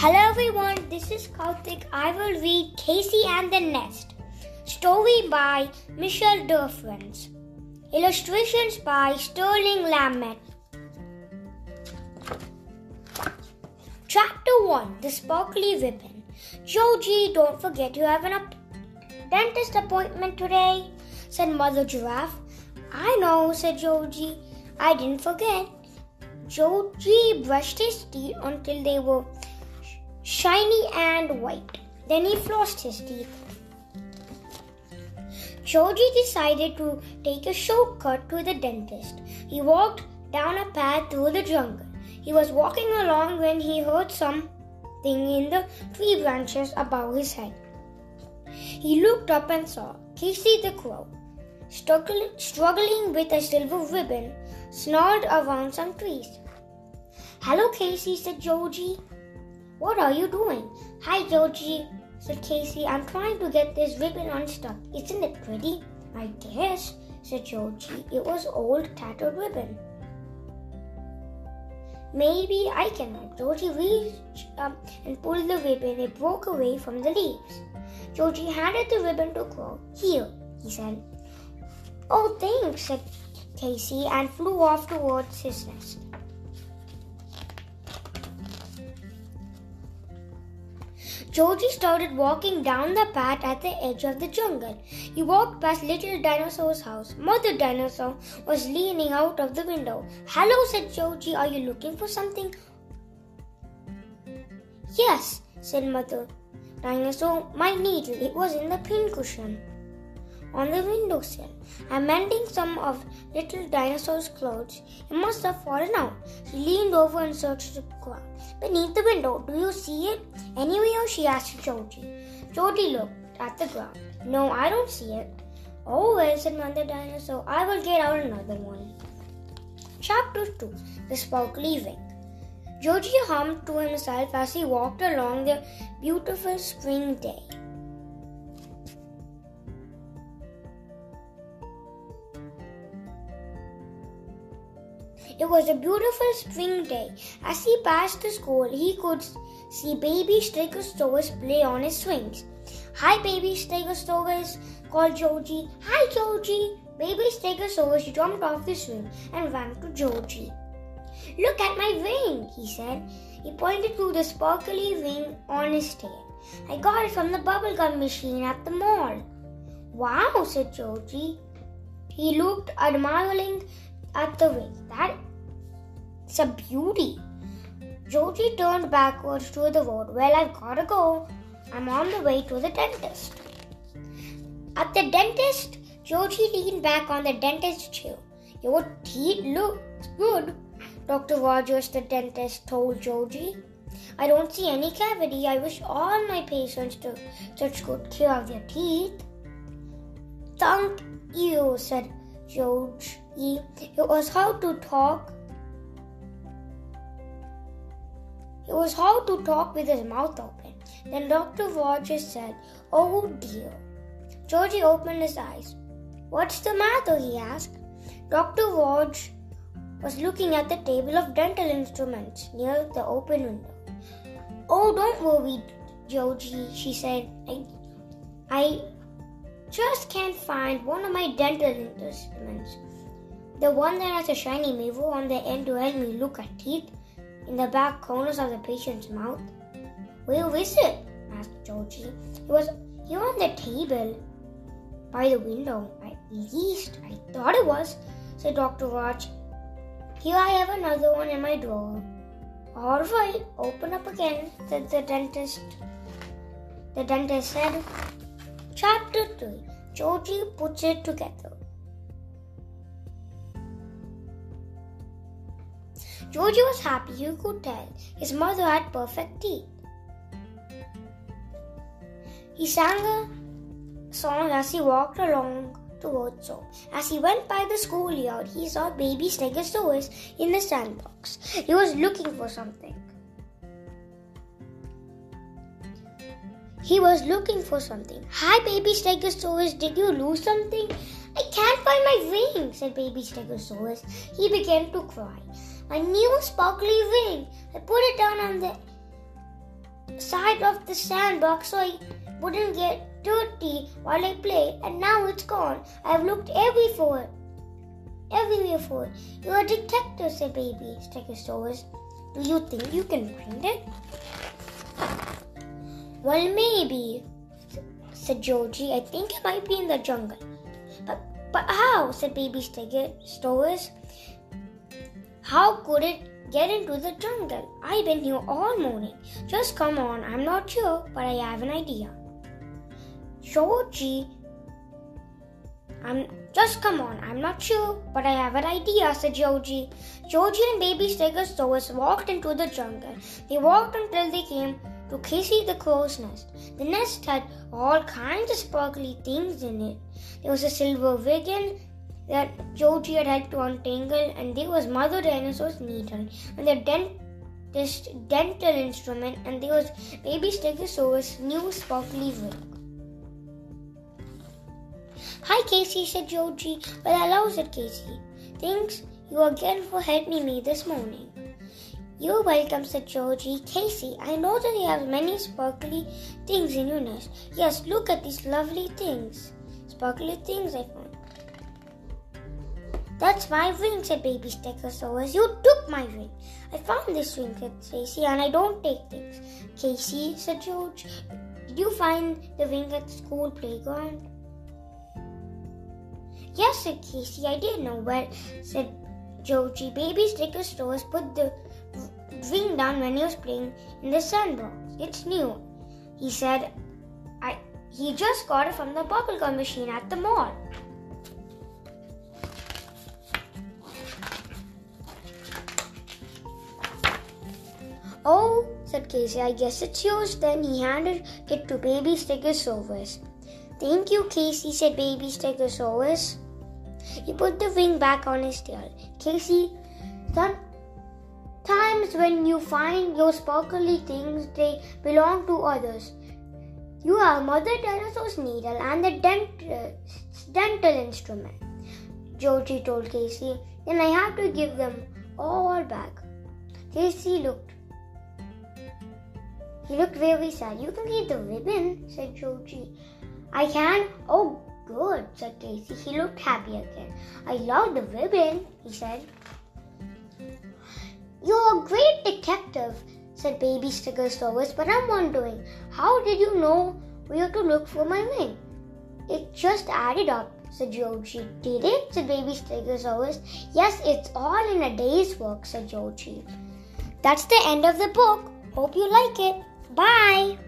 Hello everyone, this is Kautik. I will read Casey and the Nest. Story by Michelle Durfrance. Illustrations by Sterling Lamet. Chapter 1 The Sparkly Ribbon. Georgie, don't forget you have an dentist appointment today, said Mother Giraffe. I know, said Georgie. I didn't forget. Georgie brushed his teeth until they were shiny and white. Then he flossed his teeth. Georgie decided to take a shortcut to the dentist. He walked down a path through the jungle. He was walking along when he heard something in the tree branches above his head. He looked up and saw Casey the crow, struggling with a silver ribbon snarled around some trees. Hello, Casey, said Georgie. What are you doing? Hi, Georgie, said Casey. I'm trying to get this ribbon unstuck. Isn't it pretty? I guess, said Georgie. It was old, tattered ribbon. Maybe I can help. Georgie reached up um, and pulled the ribbon. It broke away from the leaves. Georgie handed the ribbon to Crow. Here, he said. Oh, thanks, said Casey and flew off towards his nest. Georgie started walking down the path at the edge of the jungle. He walked past Little Dinosaur's house. Mother Dinosaur was leaning out of the window. Hello, said Georgie. Are you looking for something? Yes, said Mother Dinosaur. My needle. It was in the pincushion on the windowsill. I'm mending some of little dinosaur's clothes. It must have fallen out. She leaned over and searched the ground. Beneath the window, do you see it? Anywhere? Oh, she asked Georgie. Georgie looked at the ground. No, I don't see it. Oh well, said Mother Dinosaur. I will get out another one. Chapter 2 The Sparkly Ring. Georgie hummed to himself as he walked along the beautiful spring day. It was a beautiful spring day. As he passed the school, he could see baby Stegosaurus play on his swings. Hi, baby Stegosaurus, called Georgie. Hi, Georgie. Baby Stegosaurus jumped off the swing and ran to Georgie. Look at my ring, he said. He pointed to the sparkly ring on his tail. I got it from the bubblegum machine at the mall. Wow, said Georgie. He looked admiring at the ring. That it's a beauty. Georgie turned backwards to the road. Well, I've gotta go. I'm on the way to the dentist. At the dentist, Georgie leaned back on the dentist's chair. Your teeth look good, Dr. Rogers, the dentist, told Georgie. I don't see any cavity. I wish all my patients took such good care of their teeth. Thank you, said Georgie. It was hard to talk It was hard to talk with his mouth open. Then Dr. Rogers said, Oh dear. Georgie opened his eyes. What's the matter? he asked. Dr. Rogers was looking at the table of dental instruments near the open window. Oh, don't worry, Georgie, she said. I, I just can't find one of my dental instruments. The one that has a shiny mirror on the end to help me look at teeth in the back corners of the patient's mouth. Where is it? asked Georgie. It was here on the table by the window. At least I thought it was, said Dr. Roach. Here I have another one in my drawer. All right, open up again, said the dentist. The dentist said, Chapter 3 Georgie puts it together. Georgie was happy, you could tell. His mother had perfect teeth. He sang a song as he walked along towards home. As he went by the schoolyard, he saw baby Stegosaurus in the sandbox. He was looking for something. He was looking for something. Hi, baby Stegosaurus, did you lose something? I can't find my ring, said baby Stegosaurus. He began to cry. My new sparkly ring. I put it down on the side of the sandbox so I wouldn't get dirty while I played, and now it's gone. I've looked everywhere. Everywhere for it. You're a detective, said Baby Stegosaurus. Do you think you can find it? Well, maybe, said Georgie. I think it might be in the jungle. But, but how? said Baby Stegosaurus. How could it get into the jungle? I've been here all morning. Just come on. I'm not sure, but I have an idea. Georgie, I'm just come on. I'm not sure, but I have an idea, said Georgie. Georgie and baby Stegosaurus walked into the jungle. They walked until they came to Casey the crow's nest. The nest had all kinds of sparkly things in it. There was a silver wagon that Georgie had helped to untangle, and there was Mother Dinosaur's needle and the dentist dental instrument, and there was Baby Stegosaurus' new sparkly wig. Hi, Casey, said Georgie. Well, hello, said Casey. Thanks you again for helping me this morning. You're welcome, said Georgie. Casey, I know that you have many sparkly things in your nest. Yes, look at these lovely things. Sparkly things I found. That's my ring, said Baby Stegosaurus. You took my ring. I found this ring, said Casey, and I don't take things. Casey, said George, did you find the ring at the school playground? Yes, said Casey, I did know. Well, said Georgie, Baby Stegosaurus put the ring down when he was playing in the sandbox. It's new. He said, I, he just got it from the bubblegum machine at the mall. Oh, said Casey, I guess it's yours. Then he handed it to Baby Stegosaurus. Thank you, Casey, said Baby Stegosaurus. He put the ring back on his tail. Casey, sometimes when you find your sparkly things, they belong to others. You are Mother Dinosaur's needle and the dentist's dental instrument. Georgie told Casey. Then I have to give them all back. Casey looked he looked very sad. You can keep the ribbon, said Georgie. I can? Oh, good, said Casey. He looked happy again. I love the ribbon, he said. You're a great detective, said Baby Stegosaurus, but I'm wondering, how did you know where to look for my ring? It just added up, said Georgie. Did it? said Baby Stegosaurus. Yes, it's all in a day's work, said Georgie. That's the end of the book. Hope you like it. Bye.